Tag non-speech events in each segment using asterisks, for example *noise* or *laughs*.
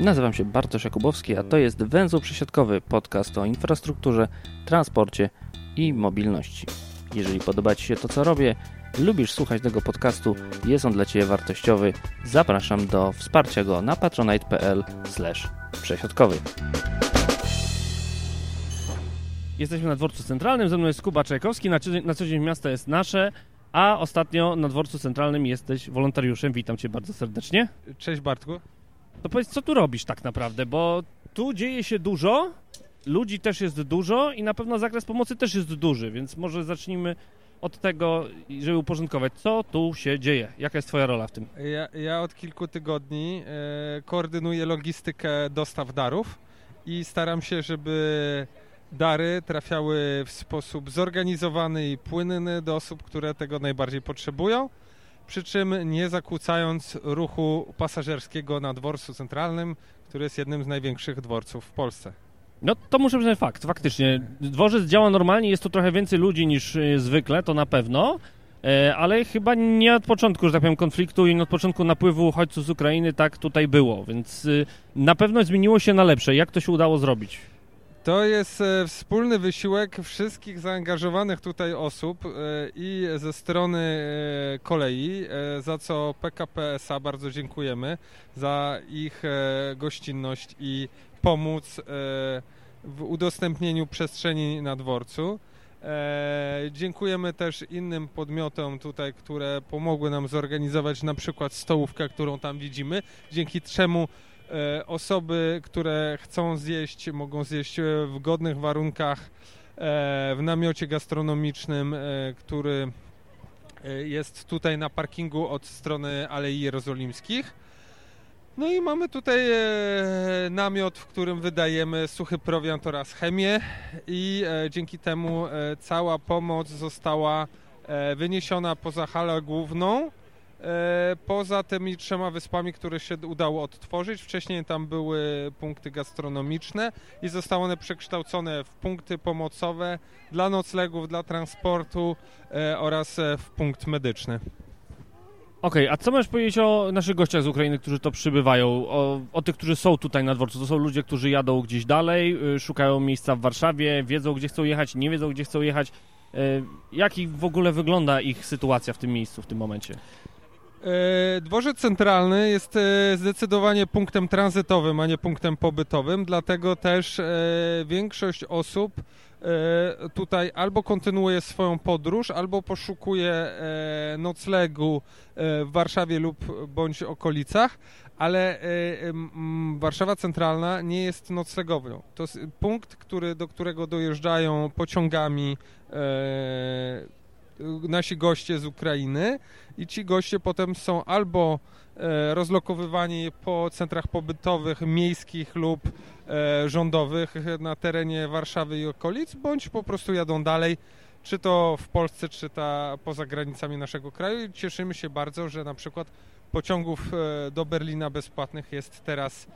Nazywam się Bartosz Jakubowski, a to jest Węzeł Przesiadkowy, podcast o infrastrukturze, transporcie i mobilności. Jeżeli podoba Ci się to, co robię, lubisz słuchać tego podcastu, jest on dla Ciebie wartościowy, zapraszam do wsparcia go na patronite.pl przesiadkowy. Jesteśmy na dworcu centralnym, ze mną jest Kuba Czajkowski, na, co dzień miasto jest nasze, a ostatnio na dworcu centralnym jesteś wolontariuszem. Witam Cię bardzo serdecznie. Cześć Bartku. To powiedz, co tu robisz tak naprawdę, bo tu dzieje się dużo, ludzi też jest dużo i na pewno zakres pomocy też jest duży, więc może zacznijmy od tego, żeby uporządkować, co tu się dzieje, jaka jest twoja rola w tym? Ja, ja od kilku tygodni e, koordynuję logistykę dostaw darów i staram się, żeby dary trafiały w sposób zorganizowany i płynny do osób, które tego najbardziej potrzebują przy czym nie zakłócając ruchu pasażerskiego na dworcu centralnym, który jest jednym z największych dworców w Polsce. No to muszę przyznać fakt, faktycznie. Dworzec działa normalnie, jest tu trochę więcej ludzi niż e, zwykle, to na pewno, e, ale chyba nie od początku, że tak powiem, konfliktu i nie od początku napływu uchodźców z Ukrainy tak tutaj było, więc e, na pewno zmieniło się na lepsze. Jak to się udało zrobić? To jest e, wspólny wysiłek wszystkich zaangażowanych tutaj osób e, i ze strony e, kolei, za co PKP SA bardzo dziękujemy za ich gościnność i pomóc w udostępnieniu przestrzeni na dworcu. dziękujemy też innym podmiotom tutaj, które pomogły nam zorganizować na przykład stołówkę, którą tam widzimy, dzięki czemu osoby, które chcą zjeść, mogą zjeść w godnych warunkach e, w namiocie gastronomicznym, e, który jest tutaj na parkingu od strony Alei Jerozolimskich. No i mamy tutaj namiot, w którym wydajemy suchy prowiant oraz chemię i dzięki temu cała pomoc została wyniesiona poza halę główną E, poza tymi trzema wyspami, które się udało odtworzyć, wcześniej tam były punkty gastronomiczne i zostały one przekształcone w punkty pomocowe dla noclegów, dla transportu e, oraz e, w punkt medyczny. Okej, okay, a co możesz powiedzieć o naszych gościach z Ukrainy, którzy to przybywają, o, o, tych, którzy są tutaj na dworcu? To są ludzie, którzy jadą gdzieś dalej, y, szukają miejsca w Warszawie, wiedzą, gdzie chcą jechać, nie wiedzą, gdzie chcą jechać. Jak w ogóle wygląda ich sytuacja w tym miejscu, w tym momencie? E, dworzec centralny jest e, zdecydowanie punktem tranzytowym, a nie punktem pobytowym, dlatego też e, większość osób tutaj albo kontynuuje swoją podróż, albo poszukuje noclegu w Warszawie lub bądź okolicach, ale Warszawa Centralna nie jest noclegownią. To jest punkt, który, do którego dojeżdżają pociągami nasi goście z Ukrainy i ci goście potem są albo e, rozlokowywani po centrach pobytowych miejskich lub e, rządowych na terenie Warszawy i okolic, bądź po prostu jadą dalej, czy to w Polsce, czy ta poza granicami naszego kraju. Cieszymy się bardzo, że na przykład pociągów e, do Berlina bezpłatnych jest teraz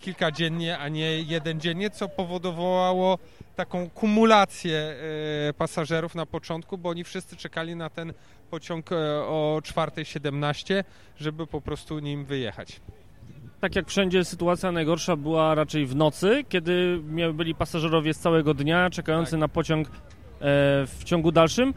kilka dziennie, a nie jeden dziennie, co powodowało taką kumulację e, pasażerów na początku, bo oni wszyscy czekali na ten pociąg e, o 4.17, żeby po prostu nim wyjechać. Tak jak wszędzie sytuacja najgorsza była raczej w nocy, kiedy byli pasażerowie z całego dnia czekający tak. na pociąg w ciągu dalszym.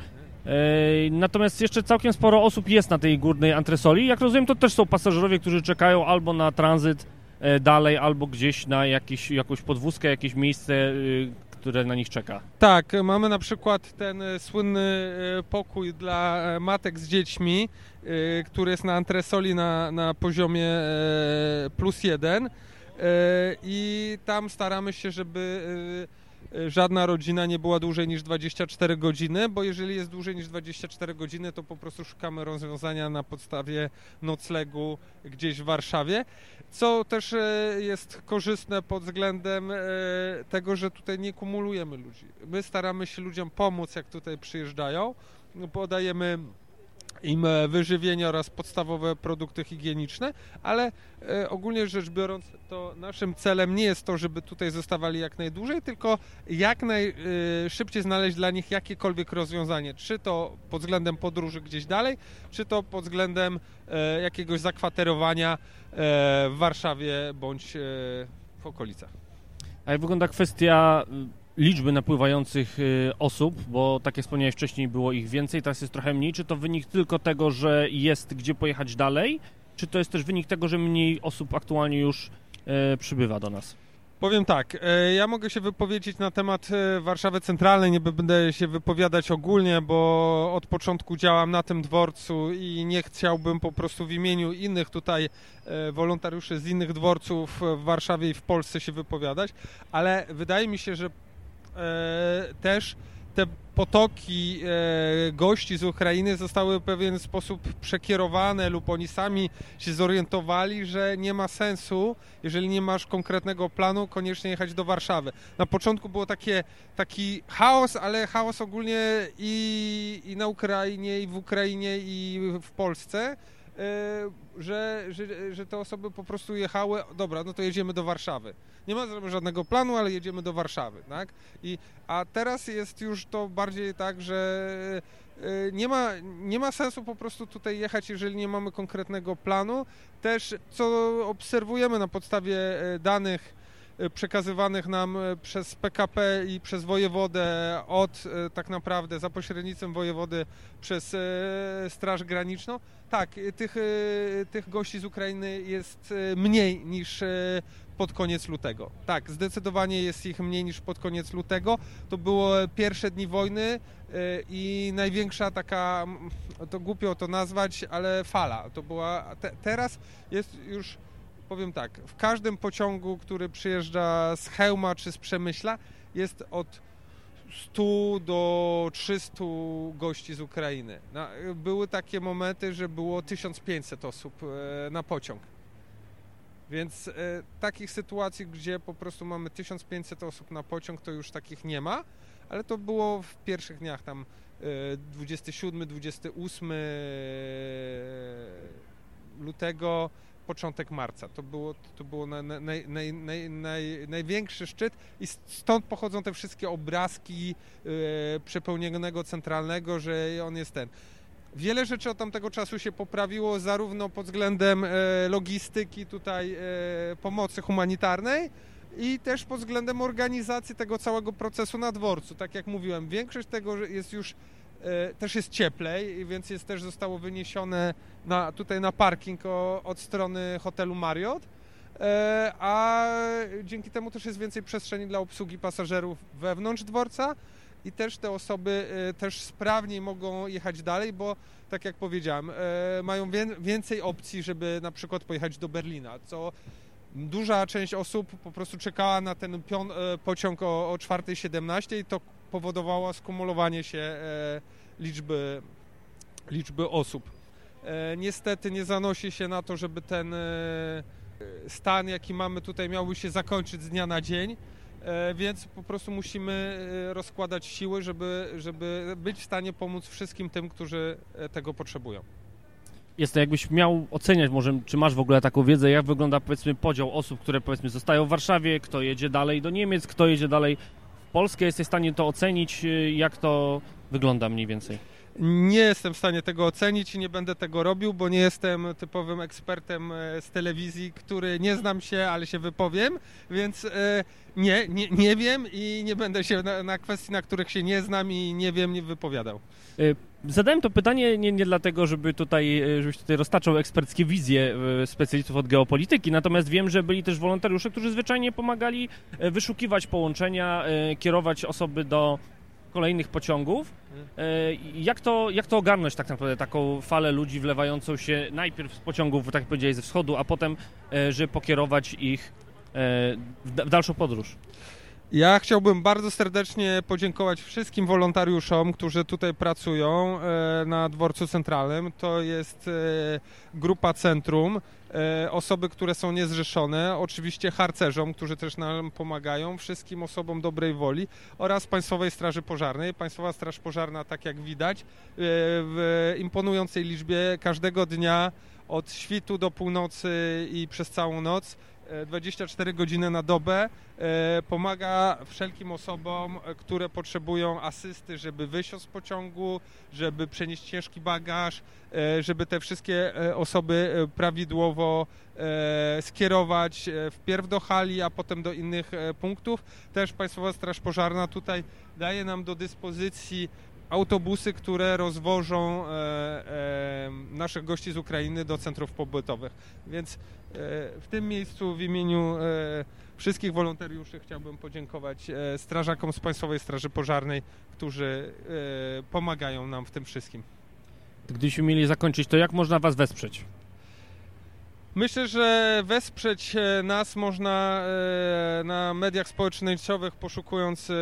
Natomiast jeszcze całkiem sporo osób jest na tej górnej antresoli. Jak rozumiem, to też są pasażerowie, którzy czekają albo na tranzyt E, dalej albo gdzieś na jakiś, jakąś podwózkę, jakieś miejsce, y, które na nich czeka. Tak, mamy na przykład ten e, słynny e, pokój dla matek z dziećmi, który jest na antresoli na, na poziomie plus jeden i tam staramy się, żeby żadna rodzina nie była dłużej niż 24 godziny, bo jeżeli jest dłużej niż 24 godziny, to po prostu szukamy rozwiązania na podstawie noclegu gdzieś w Warszawie, co też e, jest korzystne pod względem e, tego, że tutaj nie kumulujemy ludzi. My staramy się ludziom pomóc, jak tutaj przyjeżdżają, podajemy im e, wyżywienie oraz podstawowe produkty higieniczne, ale e, ogólnie rzecz biorąc, to naszym celem nie jest to, żeby tutaj zostawali jak najdłużej, tylko jak najszybciej e, znaleźć dla nich jakiekolwiek rozwiązanie, czy to pod względem podróży gdzieś dalej, czy to pod względem jakiegoś zakwaterowania w Warszawie bądź w okolicach. A jak wygląda kwestia liczby napływających y, osób, bo tak jak wspomniałeś wcześniej, było ich więcej, teraz jest trochę mniej. Czy to wynik tylko tego, że jest gdzie pojechać dalej, czy to jest też wynik tego, że mniej osób aktualnie już e, przybywa do nas? Powiem tak, e, ja mogę się wypowiedzieć na temat Warszawy Centralnej, nie będę się wypowiadać ogólnie, bo od początku działam na tym dworcu i nie chciałbym po prostu w imieniu innych tutaj wolontariuszy z innych dworców w Warszawie i w Polsce się wypowiadać, ale wydaje mi się, że też te potoki e, gości z Ukrainy zostały w pewien sposób przekierowane lub oni sami się zorientowali, że nie ma sensu, jeżeli nie masz konkretnego planu, koniecznie jechać do Warszawy. Na początku było takie, taki chaos, ale chaos ogólnie i, i na Ukrainie, i w Ukrainie, i w Polsce E, że, że, że te osoby po prostu jechały, dobra, no to jedziemy do Warszawy. Nie ma żadnego planu, ale jedziemy do Warszawy, tak? I, a teraz jest już to bardziej tak, że e, nie ma, nie ma sensu po prostu tutaj jechać, jeżeli nie mamy konkretnego planu. Też co obserwujemy na podstawie e, danych przekazywanych nam przez PKP i przez wojewodę od tak naprawdę za pośrednictwem wojewody przez Straż Graniczną, tak, tych, tych gości z Ukrainy jest mniej niż pod koniec lutego. Tak, zdecydowanie jest ich mniej niż pod koniec lutego. To było pierwsze dni wojny i największa taka, to głupio to nazwać, ale fala. To była, te, teraz jest już, powiem tak, w każdym pociągu, który przyjeżdża z Hełma czy z Przemyśla, jest od 100 do 300 gości z Ukrainy. były takie momenty, że było 1500 osób e, na pociąg. Więc e, takich sytuacji, gdzie po prostu mamy 1500 osób na pociąg, to już takich nie ma, ale to było w pierwszych dniach tam 27, e, 28 lutego początek marca. To było, to było naj, naj, naj, największy szczyt i stąd pochodzą te wszystkie obrazki yy, przepełnionego centralnego, że on jest ten. Wiele rzeczy od tamtego czasu się poprawiło, zarówno pod względem e, logistyki, tutaj e, pomocy humanitarnej, i też pod względem organizacji tego całego procesu na dworcu. Tak jak mówiłem, większość tego jest już też jest cieplej, więc jest też zostało wyniesione na, tutaj na parking o, od strony hotelu Marriott, e, a dzięki temu też jest więcej przestrzeni dla obsługi pasażerów wewnątrz dworca i też te osoby e, też sprawniej mogą jechać dalej, bo tak jak powiedziałem, mają więcej opcji, żeby na przykład pojechać do Berlina, co duża część osób po prostu czekała na ten pociąg o, o 4.17 i to powodowało skumulowanie się e, liczby, liczby osób. E, niestety nie zanosi się na to, żeby ten e, stan, jaki mamy tutaj, miałby się zakończyć z dnia na dzień, więc po prostu musimy rozkładać siły, żeby, żeby być w stanie pomóc wszystkim tym, którzy tego potrzebują. Jest to jakbyś miał oceniać, może czy masz w ogóle taką wiedzę, jak wygląda powiedzmy podział osób, które powiedzmy zostają w Warszawie, kto jedzie dalej do Niemiec, kto jedzie dalej Polskę, jesteś w stanie to ocenić, y, jak to wygląda mniej więcej? Nie jestem w stanie tego ocenić i nie będę tego robił, bo nie jestem typowym ekspertem e, z telewizji, który nie znam się, ale się wypowiem, więc e, nie, nie, nie wiem i nie będę się na, na kwestii, na których się nie znam i nie wiem, nie wypowiadał. E, zadałem to pytanie nie, nie dlatego, żeby tutaj, żebyś tutaj roztaczał eksperckie wizje specjalistów od geopolityki, natomiast wiem, że byli też wolontariusze, którzy zwyczajnie pomagali wyszukiwać połączenia, kierować osoby do kolejnych pociągów. E, jak to, jak to ogarnąć tak naprawdę, taką falę ludzi wlewającą się najpierw z pociągów, tak jak powiedziałeś, ze wschodu, a potem, e, żeby pokierować ich e, w dalszą podróż? Ja chciałbym bardzo serdecznie podziękować wszystkim wolontariuszom, którzy tutaj pracują e, na dworcu centralnym. To jest e, grupa Centrum, e, osoby, które są niezrzeszone, oczywiście harcerzom, którzy też nam pomagają, wszystkim osobom dobrej woli oraz Państwowej Straży Pożarnej. Państwowa Straż Pożarna, tak jak widać, w imponującej liczbie każdego dnia od świtu do północy i przez całą noc 24 e, godziny na dobę. E, pomaga wszelkim osobom, e, które potrzebują asysty, żeby wyjść z pociągu, żeby przenieść ciężki bagaż, żeby te wszystkie osoby prawidłowo skierować wpierw do hali, a potem do innych punktów. Też Państwowa Straż Pożarna tutaj daje nam do dyspozycji autobusy, które rozwożą e, e, naszych gości z Ukrainy do centrów pobytowych. Więc e, w tym miejscu w imieniu wszystkich wolontariuszy chciałbym podziękować strażakom z Państwowej Straży Pożarnej, którzy pomagają nam w tym wszystkim. Gdybyśmy mieli zakończyć, to jak można Was wesprzeć? Myślę, że wesprzeć e, nas można e, na mediach społecznościowych poszukując e,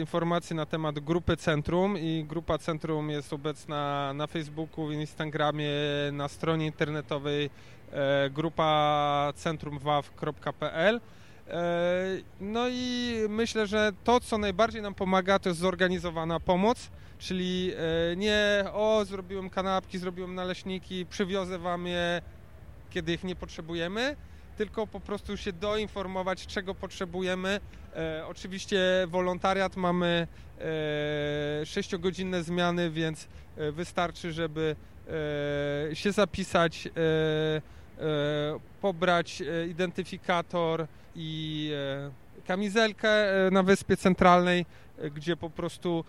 informacji na temat grupy Centrum. I grupa Centrum jest obecna na Facebooku, w Instagramie, na stronie internetowej grupa centrumwaw.pl no i myślę, że to, co najbardziej nam pomaga, to jest zorganizowana pomoc, czyli nie o, zrobiłem kanapki, zrobiłem naleśniki, przywiozę wam je, kiedy ich nie potrzebujemy, tylko po prostu się doinformować, czego potrzebujemy. E, oczywiście wolontariat mamy e, 6-godzinne zmiany, więc e, wystarczy, żeby e, się zapisać, pobrać identyfikator i kamizelkę na Wyspie Centralnej, gdzie po prostu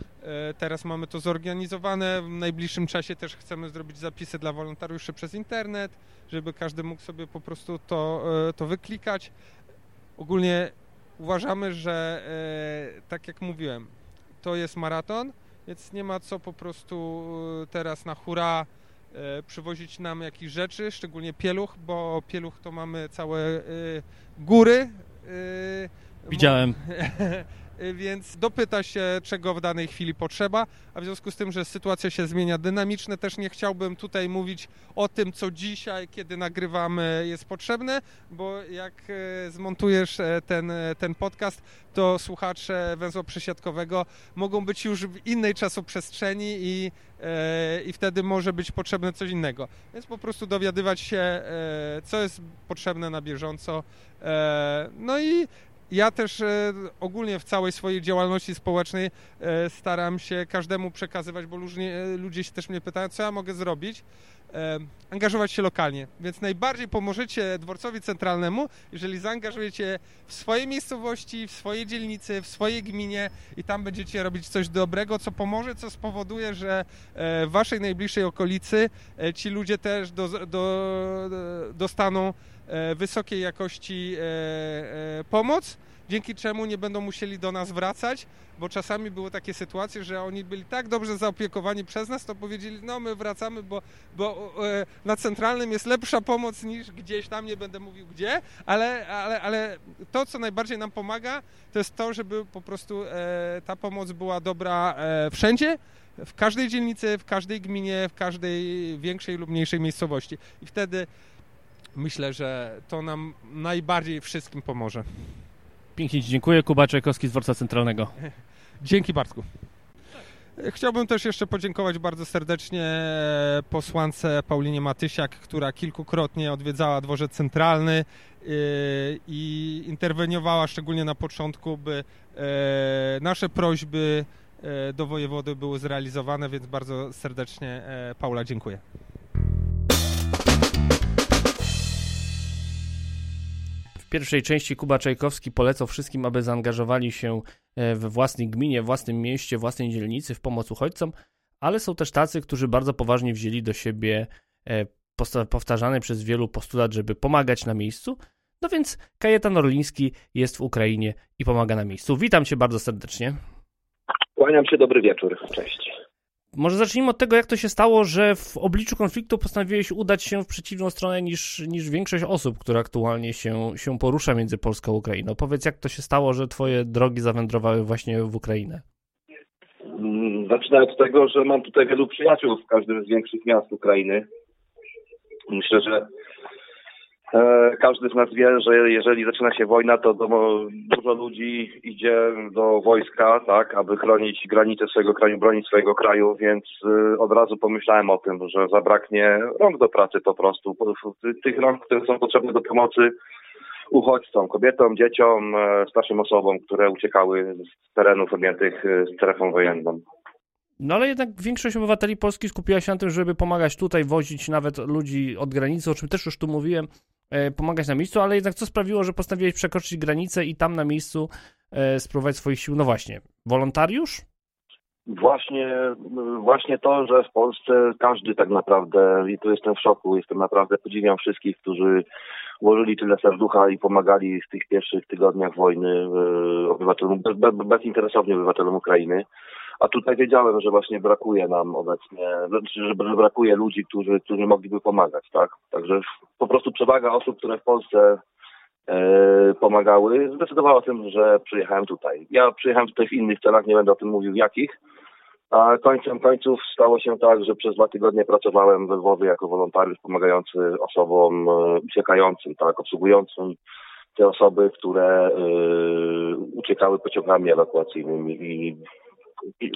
teraz mamy to zorganizowane. W najbliższym czasie też chcemy zrobić zapisy dla wolontariuszy przez internet żeby każdy mógł sobie po prostu to, e, to wyklikać. Ogólnie uważamy, że e, tak jak mówiłem, to jest maraton, więc nie ma co po prostu e, teraz na hura przywozić nam jakichś rzeczy, szczególnie pieluch, bo pieluch to mamy całe góry. Widziałem. *laughs* Więc dopyta się, czego w danej chwili potrzeba, a w związku z tym, że sytuacja się zmienia dynamicznie, też nie chciałbym tutaj mówić o tym, co dzisiaj, kiedy nagrywamy, jest potrzebne, bo jak y, zmontujesz e, ten, e, ten podcast, to słuchacze węzła przesiadkowego mogą być już w innej czasoprzestrzeni i, e, i wtedy może być potrzebne coś innego. Więc po prostu dowiadywać się, co jest potrzebne na bieżąco. No i ja też e, ogólnie w całej swojej działalności społecznej e, staram się każdemu przekazywać, bo e, ludzie się też mnie pytają, co ja mogę zrobić, angażować się lokalnie. Więc najbardziej pomożecie dworcowi centralnemu, jeżeli zaangażujecie w swojej miejscowości, w swojej dzielnicy, w swojej gminie i tam będziecie robić coś dobrego, co pomoże, co spowoduje, że w waszej najbliższej okolicy ci ludzie też do, do, dostaną wysokiej jakości pomoc dzięki czemu nie będą musieli do nas wracać, bo czasami były takie sytuacje, że oni byli tak dobrze zaopiekowani przez nas, to powiedzieli, no my wracamy, bo, bo e, na centralnym jest lepsza pomoc niż gdzieś tam, nie będę mówił gdzie, ale, ale, ale to, co najbardziej nam pomaga, to jest to, żeby po prostu e, ta pomoc była dobra e, wszędzie, w każdej dzielnicy, w każdej gminie, w każdej większej lub mniejszej miejscowości. I wtedy myślę, że to nam najbardziej wszystkim pomoże. Pięknie Ci dziękuję. Kuba Czajkowski z Dworca Centralnego. *laughs* Dzięki Bartku. Chciałbym też jeszcze podziękować bardzo serdecznie posłance Paulinie Matysiak, która kilkukrotnie odwiedzała dworzec centralny yy, i interweniowała szczególnie na początku, by yy, nasze prośby do wojewody były zrealizowane, więc bardzo serdecznie Paula dziękuję. Pierwszej części Kuba Czajkowski polecał wszystkim, aby zaangażowali się e, we własnej gminie, własnym mieście, własnej dzielnicy w pomoc uchodźcom, ale są też tacy, którzy bardzo poważnie wzięli do siebie e, powtarzany przez wielu postulat, żeby pomagać na miejscu. No więc Kajetan Orliński jest w Ukrainie i pomaga na miejscu. Witam Cię bardzo serdecznie. Kłaniam się, dobry wieczór, cześć. Może zacznijmy od tego, jak to się stało, że w obliczu konfliktu postanowiłeś udać się w przeciwną stronę niż, niż większość osób, które aktualnie się, się porusza między Polską a Ukrainą. Powiedz, jak to się stało, że twoje drogi zawędrowały właśnie w Ukrainę? Mm, zacznę od tego, że mam tutaj wielu przyjaciół w każdym z większych miast Ukrainy. Myślę, że każdy z nas wie, że jeżeli zaczyna się wojna, to dużo ludzi idzie do wojska, tak, aby chronić granice swojego kraju, bronić swojego kraju, więc e, od razu pomyślałem o tym, że zabraknie rąk do pracy po prostu, tych rąk, które są potrzebne do pomocy uchodźcom, kobietom, dzieciom, e, starszym osobom, które uciekały z terenów objętych strefą wojenną. No ale jednak większość obywateli Polski skupiła się na tym, żeby pomagać tutaj, wozić nawet ludzi od granicy, o czym też już tu mówiłem, e, pomagać na miejscu, ale jednak co sprawiło, że postanowiłeś przekroczyć granicę i tam na miejscu e, spróbować swoich sił? No właśnie, wolontariusz? Właśnie, właśnie to, że w Polsce każdy tak naprawdę, i tu jestem w szoku, jestem naprawdę, podziwiam wszystkich, którzy włożyli tyle serducha i pomagali w tych pierwszych tygodniach wojny e, obywatelom, bez, bezinteresownie obywatelom Ukrainy. A tutaj wiedziałem, że właśnie brakuje nam obecnie, że brakuje ludzi, którzy, którzy mogliby pomagać, tak? Także po prostu przewaga osób, które w Polsce e, pomagały, zdecydowała o tym, że przyjechałem tutaj. Ja przyjechałem tutaj w innych celach, nie będę o tym mówił jakich, a końcem końców stało się tak, że przez dwa tygodnie pracowałem we Lwowie jako wolontariusz pomagający osobom e, uciekającym, tak, obsługującym te osoby, które y, uciekały pociągami ewakuacyjnymi i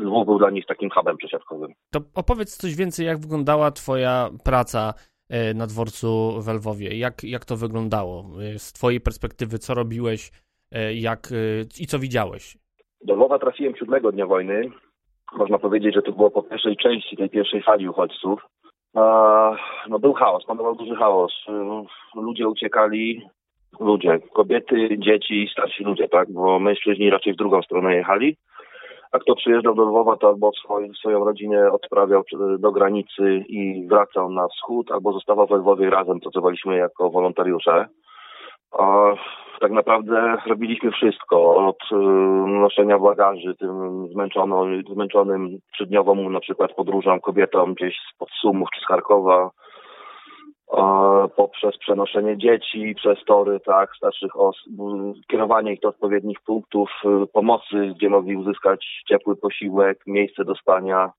Lwów był dla nich takim hubem przesiadkowym. To opowiedz coś więcej, jak wyglądała twoja praca e, na dworcu w Lwowie. Jak, jak to wyglądało e, z twojej perspektywy? Co robiłeś e, jak, i co widziałeś? Do Lwowa trafiłem siódmego dnia wojny. Można powiedzieć, że to było po pierwszej części tej pierwszej fali uchodźców. No był chaos, panował duży chaos. Ludzie uciekali, ludzie, kobiety, dzieci, starsi ludzie, tak, bo mężczyźni raczej w drugą stronę jechali a kto przyjeżdżał do Lwowa, to albo swoją rodzinę odprawiał do granicy i wracał na wschód, albo zostawał we Lwowie razem, pracowaliśmy jako wolontariusze. A tak naprawdę robiliśmy wszystko, od y, noszenia bagaży tym zmęczonym, zmęczonym trzydniową na przykład podróżą kobietom gdzieś z Sumów czy z Charkowa, poprzez przenoszenie dzieci przez tory, tak, starszych osób, kierowanie ich do odpowiednich punktów y, pomocy, gdzie mogli uzyskać ciepły posiłek, miejsce do spania.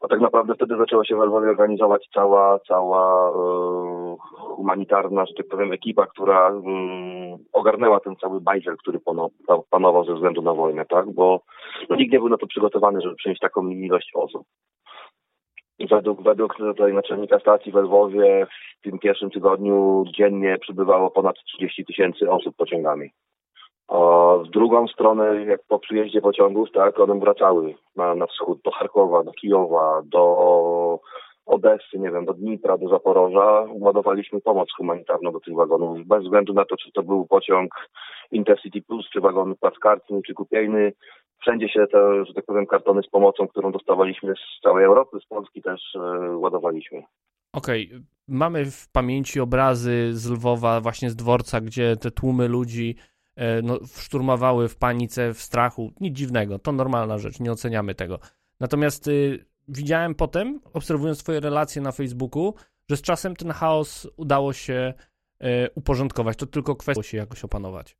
A tak naprawdę wtedy zaczęła się w Lwowie organizować cała, cała e, humanitarna, że tak powiem, ekipa, która e, ogarnęła ten cały bajzel, który panował ze względu na wojnę, tak? Bo no, nikt nie był na to przygotowany, żeby przyjąć taką ilość osób. Według, według tutaj naczelnika stacji w Lwowie w tym pierwszym tygodniu dziennie przybywało ponad 30 tysięcy osób pociągami. A w drugą stronę, jak po przyjeździe pociągów, tak, one wracały na, na wschód, do Charkowa, do Kijowa, do Odessy, nie wiem, do Dnipra, do Zaporoża. Ładowaliśmy pomoc humanitarną do tych wagonów, bez względu na to, czy to był pociąg Intercity Plus, czy wagon Plackartny, czy Kupiejny, wszędzie się te, że tak powiem, kartony z pomocą, którą dostawaliśmy z całej Europy, z Polski też e, ładowaliśmy. Okej, okay. mamy w pamięci obrazy z Lwowa, właśnie z dworca, gdzie te tłumy ludzi e, no, szturmowały w panice, w strachu. Nic dziwnego, to normalna rzecz, nie oceniamy tego. Natomiast y, widziałem potem, obserwując Twoje relacje na Facebooku, że z czasem ten chaos udało się y, uporządkować. To tylko kwestia się jakoś opanować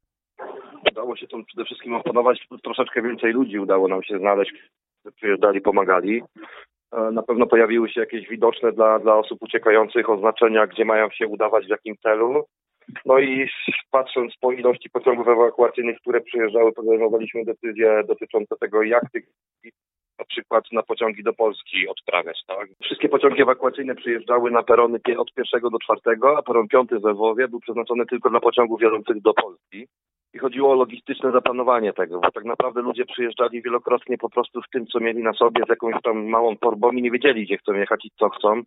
udało się to przede wszystkim opanować. Troszeczkę więcej ludzi udało nam się znaleźć, którzy przyjeżdżali, pomagali. E, na pewno pojawiły się jakieś widoczne dla, dla osób uciekających oznaczenia, gdzie mają się udawać, w jakim celu. No i patrząc po ilości pociągów ewakuacyjnych, które przyjeżdżały, podejmowaliśmy decyzję dotyczące tego, jak tych na przykład na pociągi do Polski odprawiać. Tak? Wszystkie pociągi ewakuacyjne przyjeżdżały na perony od pierwszego do czwartego, a peron piąty we Lwowie był przeznaczony tylko dla pociągów jadących do Polski i chodziło o logistyczne zaplanowanie tego, bo tak naprawdę ludzie przyjeżdżali wielokrotnie po prostu w tym, co mieli na sobie, z jakąś tam małą torbą i nie wiedzieli, gdzie chcą jechać i co chcą.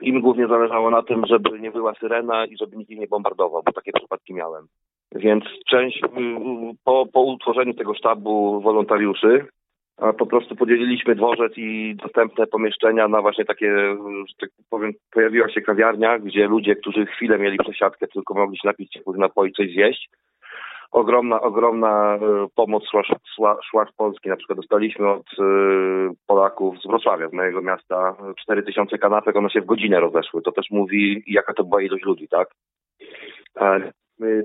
Im głównie zależało na tym, żeby nie była syrena i żeby nikt ich nie bombardował, bo takie przypadki miałem. Więc część po, po utworzeniu tego sztabu wolontariuszy po prostu podzieliliśmy dworzec i dostępne pomieszczenia na właśnie takie, że tak powiem, pojawiła się kawiarnia, gdzie ludzie, którzy chwilę mieli przesiadkę, tylko mogli się napić ciepłych napoi, coś zjeść ogromna, ogromna pomoc szła, szła, szła z Polski. Na przykład dostaliśmy od Polaków z Wrocławia, z mojego miasta, 4000 kanapek, one się w godzinę rozeszły. To też mówi, jaka to była ilość ludzi, tak?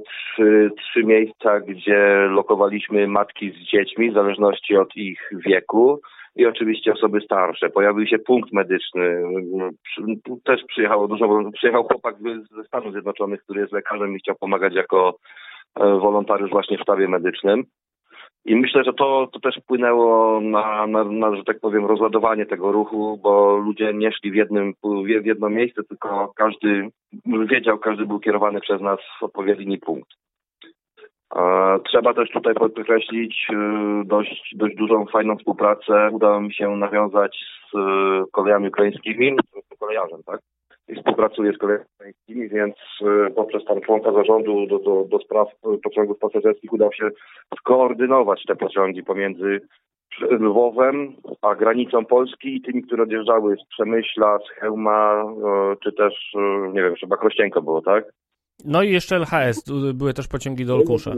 Trzy, trzy miejsca, gdzie lokowaliśmy matki z dziećmi, w zależności od ich wieku i oczywiście osoby starsze. Pojawił się punkt medyczny. Też przyjechało dużo, przyjechał chłopak ze Stanów Zjednoczonych, który jest lekarzem i chciał pomagać jako e, wolontariusz właśnie w sztabie medycznym. I myślę, że to, to też wpłynęło na, na, na, że tak powiem, rozładowanie tego ruchu, bo ludzie nie szli w, jednym, w jedno miejsce, tylko każdy wiedział, każdy był kierowany przez nas w odpowiedni punkt. Trzeba też tutaj podkreślić y, dość, dość dużą, fajną współpracę. Udało mi się nawiązać z kolejami ukraińskimi, z kolejarzem, tak? I współpracuję z kolejami ukraińskimi, więc y, poprzez tam członka zarządu do, do, do spraw pociągów pasażerskich udało się skoordynować te pociągi pomiędzy Lwowem, a granicą Polski i tymi, które odjeżdżały z Przemyśla, z Chełma, czy też, nie wiem, chyba Krościenko było, tak? No i jeszcze LHS, były też pociągi do Olkusza.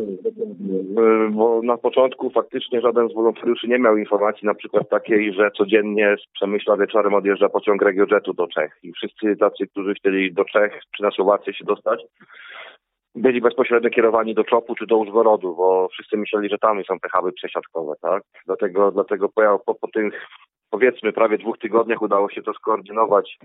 Bo na początku faktycznie żaden z wolontariuszy nie miał informacji na przykład takiej, że codziennie z Przemyśla wieczorem odjeżdża pociąg RegioJetu do Czech i wszyscy tacy, którzy chcieli do Czech czy na Słowację się dostać, byli bezpośrednio kierowani do Czopu czy do Użgorodu, bo wszyscy myśleli, że tam są te huby przesiadkowe, tak? Dlatego, dlatego po, po, po tych powiedzmy prawie dwóch tygodniach udało się to skoordynować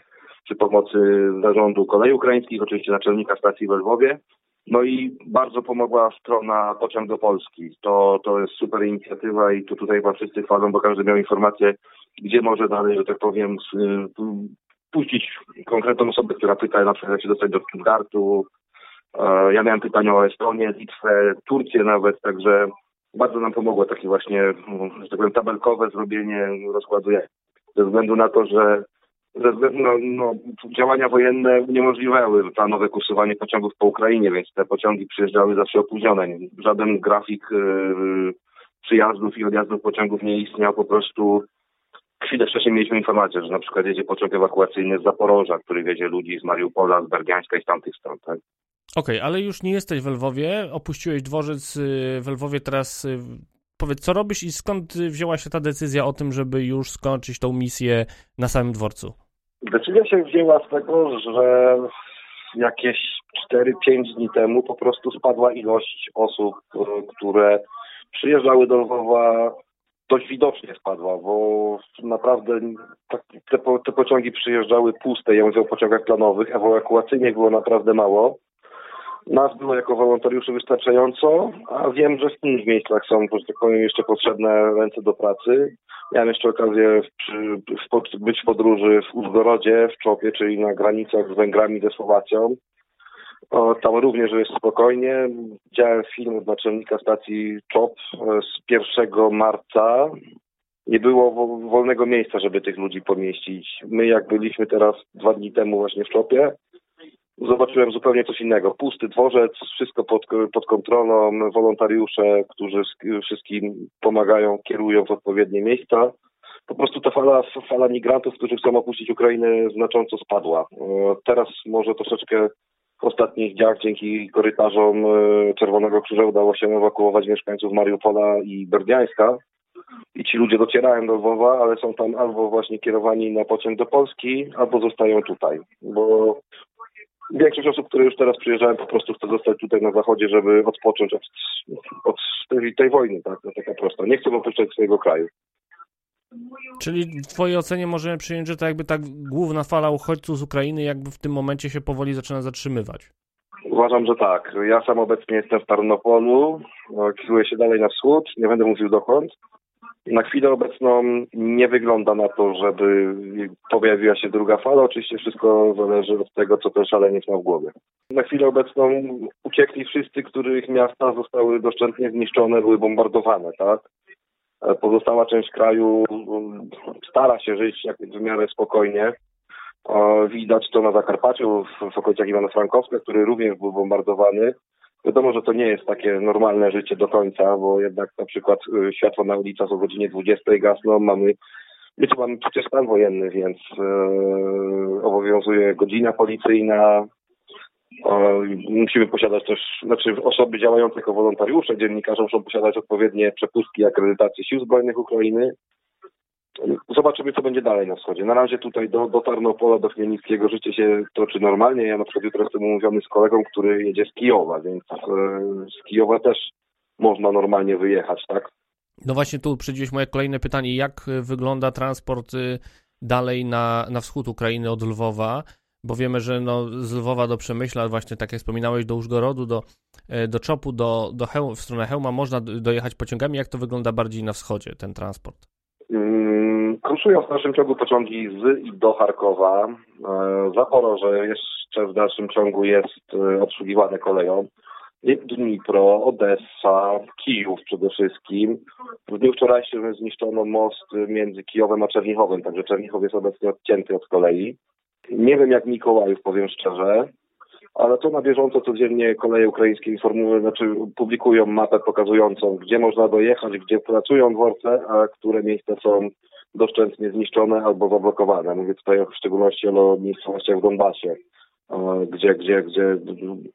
przy pomocy zarządu kolei ukraińskich, oczywiście naczelnika stacji w Lwowie. No i bardzo pomogła strona Pociąg do Polski. To, to jest super inicjatywa i tu tutaj chyba wszyscy chwalą, bo każdy miał informację, gdzie może dalej, że tak powiem, puścić konkretną osobę, która pyta na przykład jak się dostać do Stuttgartu. E, ja miałem pytania o Estonię, Litwę, Turcję nawet, także bardzo nam pomogło takie właśnie, że tak powiem, tabelkowe zrobienie rozkładu ze względu na to, że ze względu na no, działania wojenne uniemożliwiały planowe kursowanie pociągów po Ukrainie, więc te pociągi przyjeżdżały zawsze opóźnione. Żaden grafik yy, przyjazdów i odjazdów pociągów nie istniał, po prostu chwilę wcześniej mieliśmy informację, że na przykład jedzie pociąg ewakuacyjny z Zaporoża, który wiedzie ludzi z Mariupola, z Bergiańska i z tamtych stron, tak? Okej, okay, ale już nie jesteś w Lwowie, opuściłeś dworzec y, w Lwowie, teraz y, powiedz, co robisz i skąd wzięła się ta decyzja o tym, żeby już skończyć tą misję na samym dworcu? Decyzja się wzięła z tego, że jakieś 4-5 dni temu po prostu spadła ilość osób, y, które przyjeżdżały do Lwowa dość widocznie spadła, bo naprawdę tak, te, te, pociągi przyjeżdżały puste, ja mówię o pociągach planowych, ewakuacyjnych było naprawdę mało. Nas było jako wolontariuszy wystarczająco, a wiem, że w innych miejscach są, tak jeszcze potrzebne ręce do pracy. Miałem jeszcze okazję w, w, być w podróży w Użgorodzie, w Czopie, czyli na granicach z Węgrami, ze Słowacją. O, tam również jest spokojnie. Widziałem film od naczelnika stacji CZOP z 1 marca. Nie było wolnego miejsca, żeby tych ludzi pomieścić. My jak byliśmy teraz dwa dni temu właśnie w Czopie, zobaczyłem zupełnie coś innego. Pusty dworzec, wszystko pod, pod kontrolą, wolontariusze, którzy wszystkim pomagają, kierują w odpowiednie miejsca. Po prostu ta fala, fala migrantów, którzy chcą opuścić Ukrainę, znacząco spadła. Teraz może troszeczkę w ostatnich dniach dzięki korytarzom e, Czerwonego Krzyża udało się ewakuować mieszkańców Mariupola i Berdiańska. I ci ludzie docierają do Lwowa, ale są tam albo właśnie kierowani na pociąg do Polski, albo zostają tutaj. Bo większość osób, które już teraz przyjeżdżają, po prostu chce zostać tutaj na zachodzie, żeby odpocząć od, od tej, tej wojny, tak? No, taka prosta. Nie chcą opuszczać swojego kraju. Czyli w Twojej ocenie możemy przyjąć, że to jakby ta główna fala uchodźców z Ukrainy jakby w tym momencie się powoli zaczyna zatrzymywać? Uważam, że tak. Ja sam obecnie jestem w Tarnopolu, kieruję się dalej na wschód, nie będę mówił dokąd. Na chwilę obecną nie wygląda na to, żeby pojawiła się druga fala. Oczywiście wszystko zależy od tego, co ten szaleniec ma w głowie. Na chwilę obecną uciekli wszyscy, których miasta zostały doszczętnie zniszczone, były bombardowane, tak? Pozostała część kraju um, stara się żyć jak w miarę spokojnie. Widać to na Zakarpaciu, w, okolicach Iwana Frankowska, który również był bombardowany. Wiadomo, że to nie jest takie normalne życie do końca, bo jednak na przykład y, światło na ulicach o godzinie 20 gasną, mamy Wiecie, mamy przecież stan wojenny, więc yy, obowiązuje godzina policyjna. Musimy posiadać też, znaczy osoby działające jako wolontariusze, dziennikarze muszą posiadać odpowiednie przepustki i akredytacje Sił Zbrojnych Ukrainy. Zobaczymy, co będzie dalej na wschodzie. Na razie tutaj do, do Tarnopola, do Chmielnickiego życie się toczy normalnie. Ja na przykład jutro jestem umówiony z kolegą, który jedzie z Kijowa, więc e, z Kijowa też można normalnie wyjechać, tak? No właśnie tu przyjdziesz moje kolejne pytanie. Jak wygląda transport y, dalej na, na wschód Ukrainy od Lwowa? Bo wiemy, że no, z Lwowa do Przemyśla, właśnie tak jak wspominałeś, do Użgorodu, do, e, do Czopu, do, do Heł, w stronę Hełma można dojechać pociągami. Jak to wygląda bardziej na wschodzie, ten transport? Kursują w naszym ciągu pociągi z i do Charkowa. E, Zaporoże jeszcze w dalszym ciągu jest e, obsługiwane koleją. Dnipro, Odessa, Kijów przede wszystkim. W dniu wczorajszym zniszczono most między Kijowem a Czernichowem, także Czernichow jest obecnie odcięty od kolei. Nie wiem jak Mikołajów, powiem szczerze, ale to na bieżąco codziennie koleje ukraińskie informują, znaczy publikują mapę pokazującą, gdzie można dojechać, gdzie pracują dworce, a które miejsca są doszczętnie zniszczone albo zablokowane. Mówię tutaj w szczególności o miejscowościach w Donbasie gdzie, gdzie, gdzie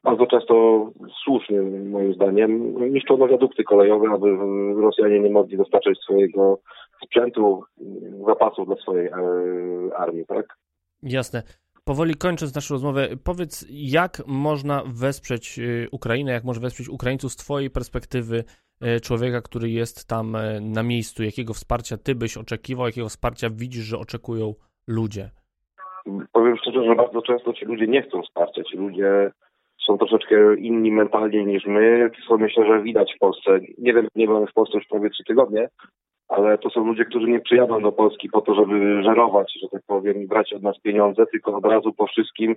bardzo często słusznie moim zdaniem niszczono wiadukty kolejowe, aby Rosjanie nie mogli dostarczyć swojego sprzętu, zapasów dla swojej e, armii, tak? Jasne. Powoli kończąc naszą rozmowę, powiedz, jak można wesprzeć e, Ukrainę, jak może wesprzeć Ukraińców z Twojej perspektywy e, człowieka, który jest tam na miejscu? Jakiego wsparcia Ty byś oczekiwał, jakiego wsparcia widzisz, że oczekują ludzie? powiem szczerze, że bardzo często ci ludzie nie chcą wsparcia. Ci ludzie są troszeczkę inni mentalnie niż my, co myślę, że widać w Polsce. Nie wiem, nie byłem w Polsce już prawie trzy tygodnie, ale to są ludzie, którzy nie przyjadą do Polski po to, żeby żerować, że tak powiem, i brać od nas pieniądze, tylko od razu po wszystkim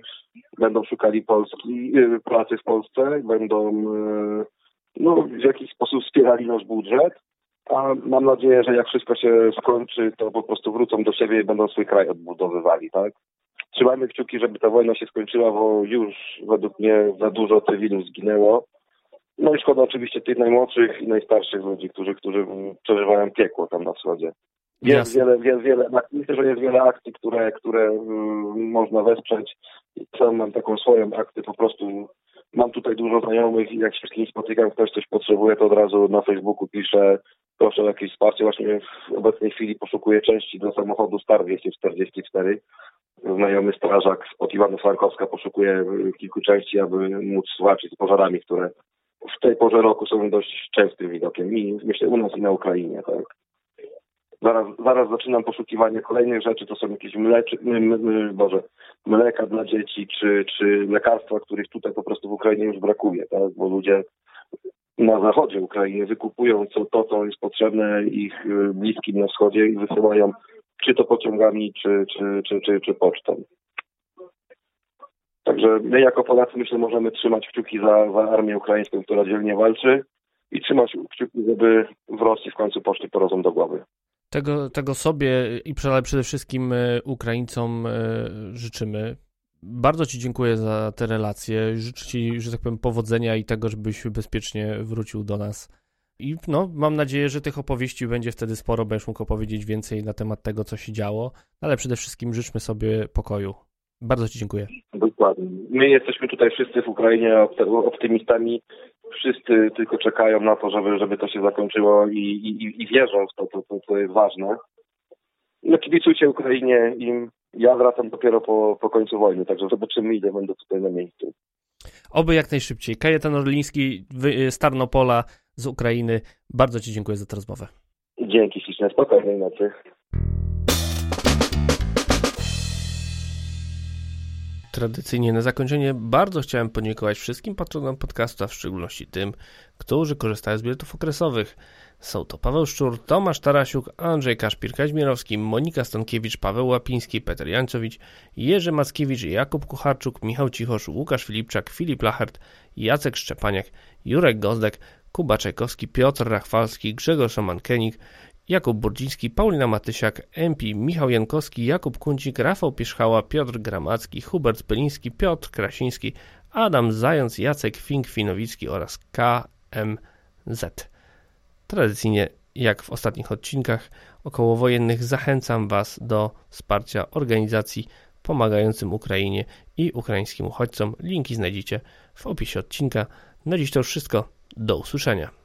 będą szukali Polski, y, pracy w Polsce, będą y, no, w jakiś sposób wspierali nasz budżet, a mam nadzieję, że jak wszystko się skończy, to po prostu wrócą do siebie i będą swój kraj odbudowywali, tak? Trzymajmy kciuki, żeby ta wojna się skończyła, bo już według mnie za dużo cywilów zginęło. No i szkoda oczywiście tych najmłodszych i najstarszych ludzi, którzy, którzy przeżywają piekło tam na wschodzie. Jest wiele, wiele, wiele, myślę, że jest wiele akcji, które, które um, można wesprzeć. Sam mam taką swoją akcję, po prostu mam tutaj dużo znajomych i jak się z kimś spotykam, ktoś coś potrzebuje, to od razu na Facebooku piszę, proszę o jakieś wsparcie. Właśnie w obecnej chwili poszukuję części do samochodu Star 244 znajomy strażak spod Iwano-Frankowska poszukuje kilku części, aby móc walczyć z pożarami, które w tej porze roku są dość częstym widokiem i myślę u nas i na Ukrainie, tak. Zaraz, zaraz zaczynam poszukiwanie kolejnych rzeczy, to są jakieś mleczy, Boże, mleka dla dzieci, czy, czy lekarstwa, których tutaj po prostu w Ukrainie już brakuje, tak, bo ludzie na zachodzie Ukrainy wykupują co, to, co jest potrzebne ich bliskim na wschodzie i wysyłają czy to pociągami, czy, czy, czy, czy, czy pocztą. Także my jako Polacy myślę możemy trzymać kciuki za, za armię ukraińską, która dzielnie walczy i trzymać kciuki, żeby w Rosji w końcu poszli po rozum do głowy. Tego, tego sobie i przede wszystkim e, Ukraińcom e, życzymy. Bardzo Ci dziękuję za te relacje. Życzę Ci, że tak powiem, powodzenia i tego, żebyś bezpiecznie wrócił do nas i no, mam nadzieję, że tych opowieści będzie wtedy sporo, będziesz mógł opowiedzieć więcej na temat tego, co się działo, ale przede wszystkim życzmy sobie pokoju. Bardzo Ci dziękuję. Dokładnie. My jesteśmy tutaj wszyscy w Ukrainie optymistami. Wszyscy tylko czekają na to, żeby, żeby to się zakończyło i, i, i wierzą w to, to, to, to jest ważne. No kibicujcie Ukrainie i ja wracam dopiero po, po końcu wojny, także zobaczymy ile będę tutaj na miejscu. Oby jak najszybciej. Kajetan Orliński z Tarnopola z Ukrainy. Bardzo Ci dziękuję za tę rozmowę. Dzięki śliczne, spokojnej nocy. Tradycyjnie na zakończenie bardzo chciałem podziękować wszystkim patronom podcastu, a w szczególności tym, którzy korzystają z biletów okresowych. Są to Paweł Szczur, Tomasz Tarasiuk, Andrzej Kaszpir-Kaźmierowski, Monika Stankiewicz, Paweł Łapiński, Peter Jańcowicz, Jerzy Mackiewicz, Jakub Kucharczuk, Michał Cichosz, Łukasz Filipczak, Filip Lachert, Jacek Szczepaniak, Jurek Gozdek, Kuba Czajkowski, Piotr Rachwalski, Grzegorz Romankenik, Jakub Burdziński, Paulina Matysiak, MP, Michał Jankowski, Jakub Kundzik, Rafał Pierzchała, Piotr Gramacki, Hubert Peliński, Piotr Krasiński, Adam Zając, Jacek Fink-Finowicki oraz KMZ. Tradycyjnie, jak w ostatnich odcinkach okołowojennych, zachęcam Was do wsparcia organizacji pomagającym Ukrainie i ukraińskim uchodźcom. Linki znajdziecie w opisie odcinka. Na dziś to już wszystko. Do usłyszenia.